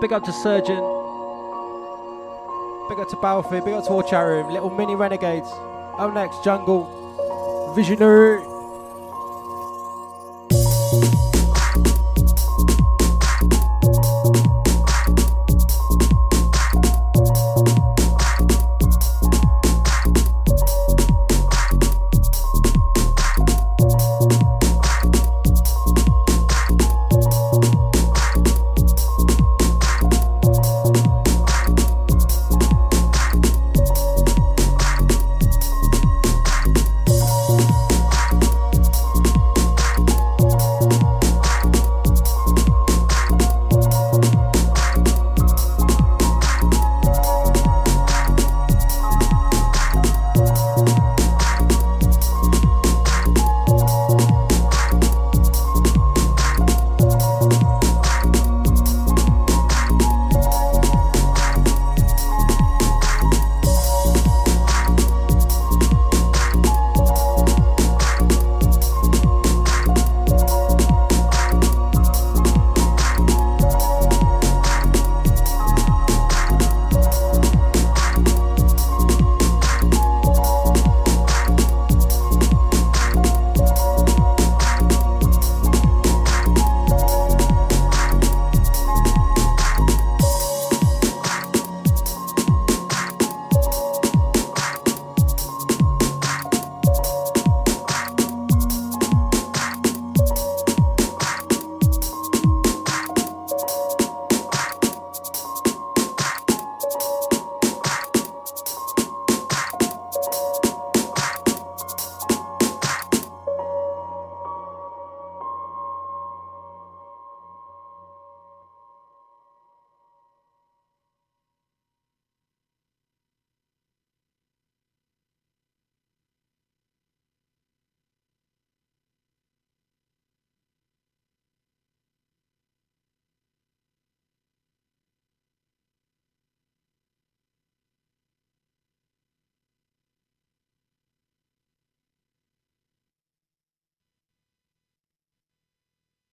big up to Surgeon. Big up to Battlefield. Big up to War chat room. Little mini renegades. Up next, Jungle. Visionary.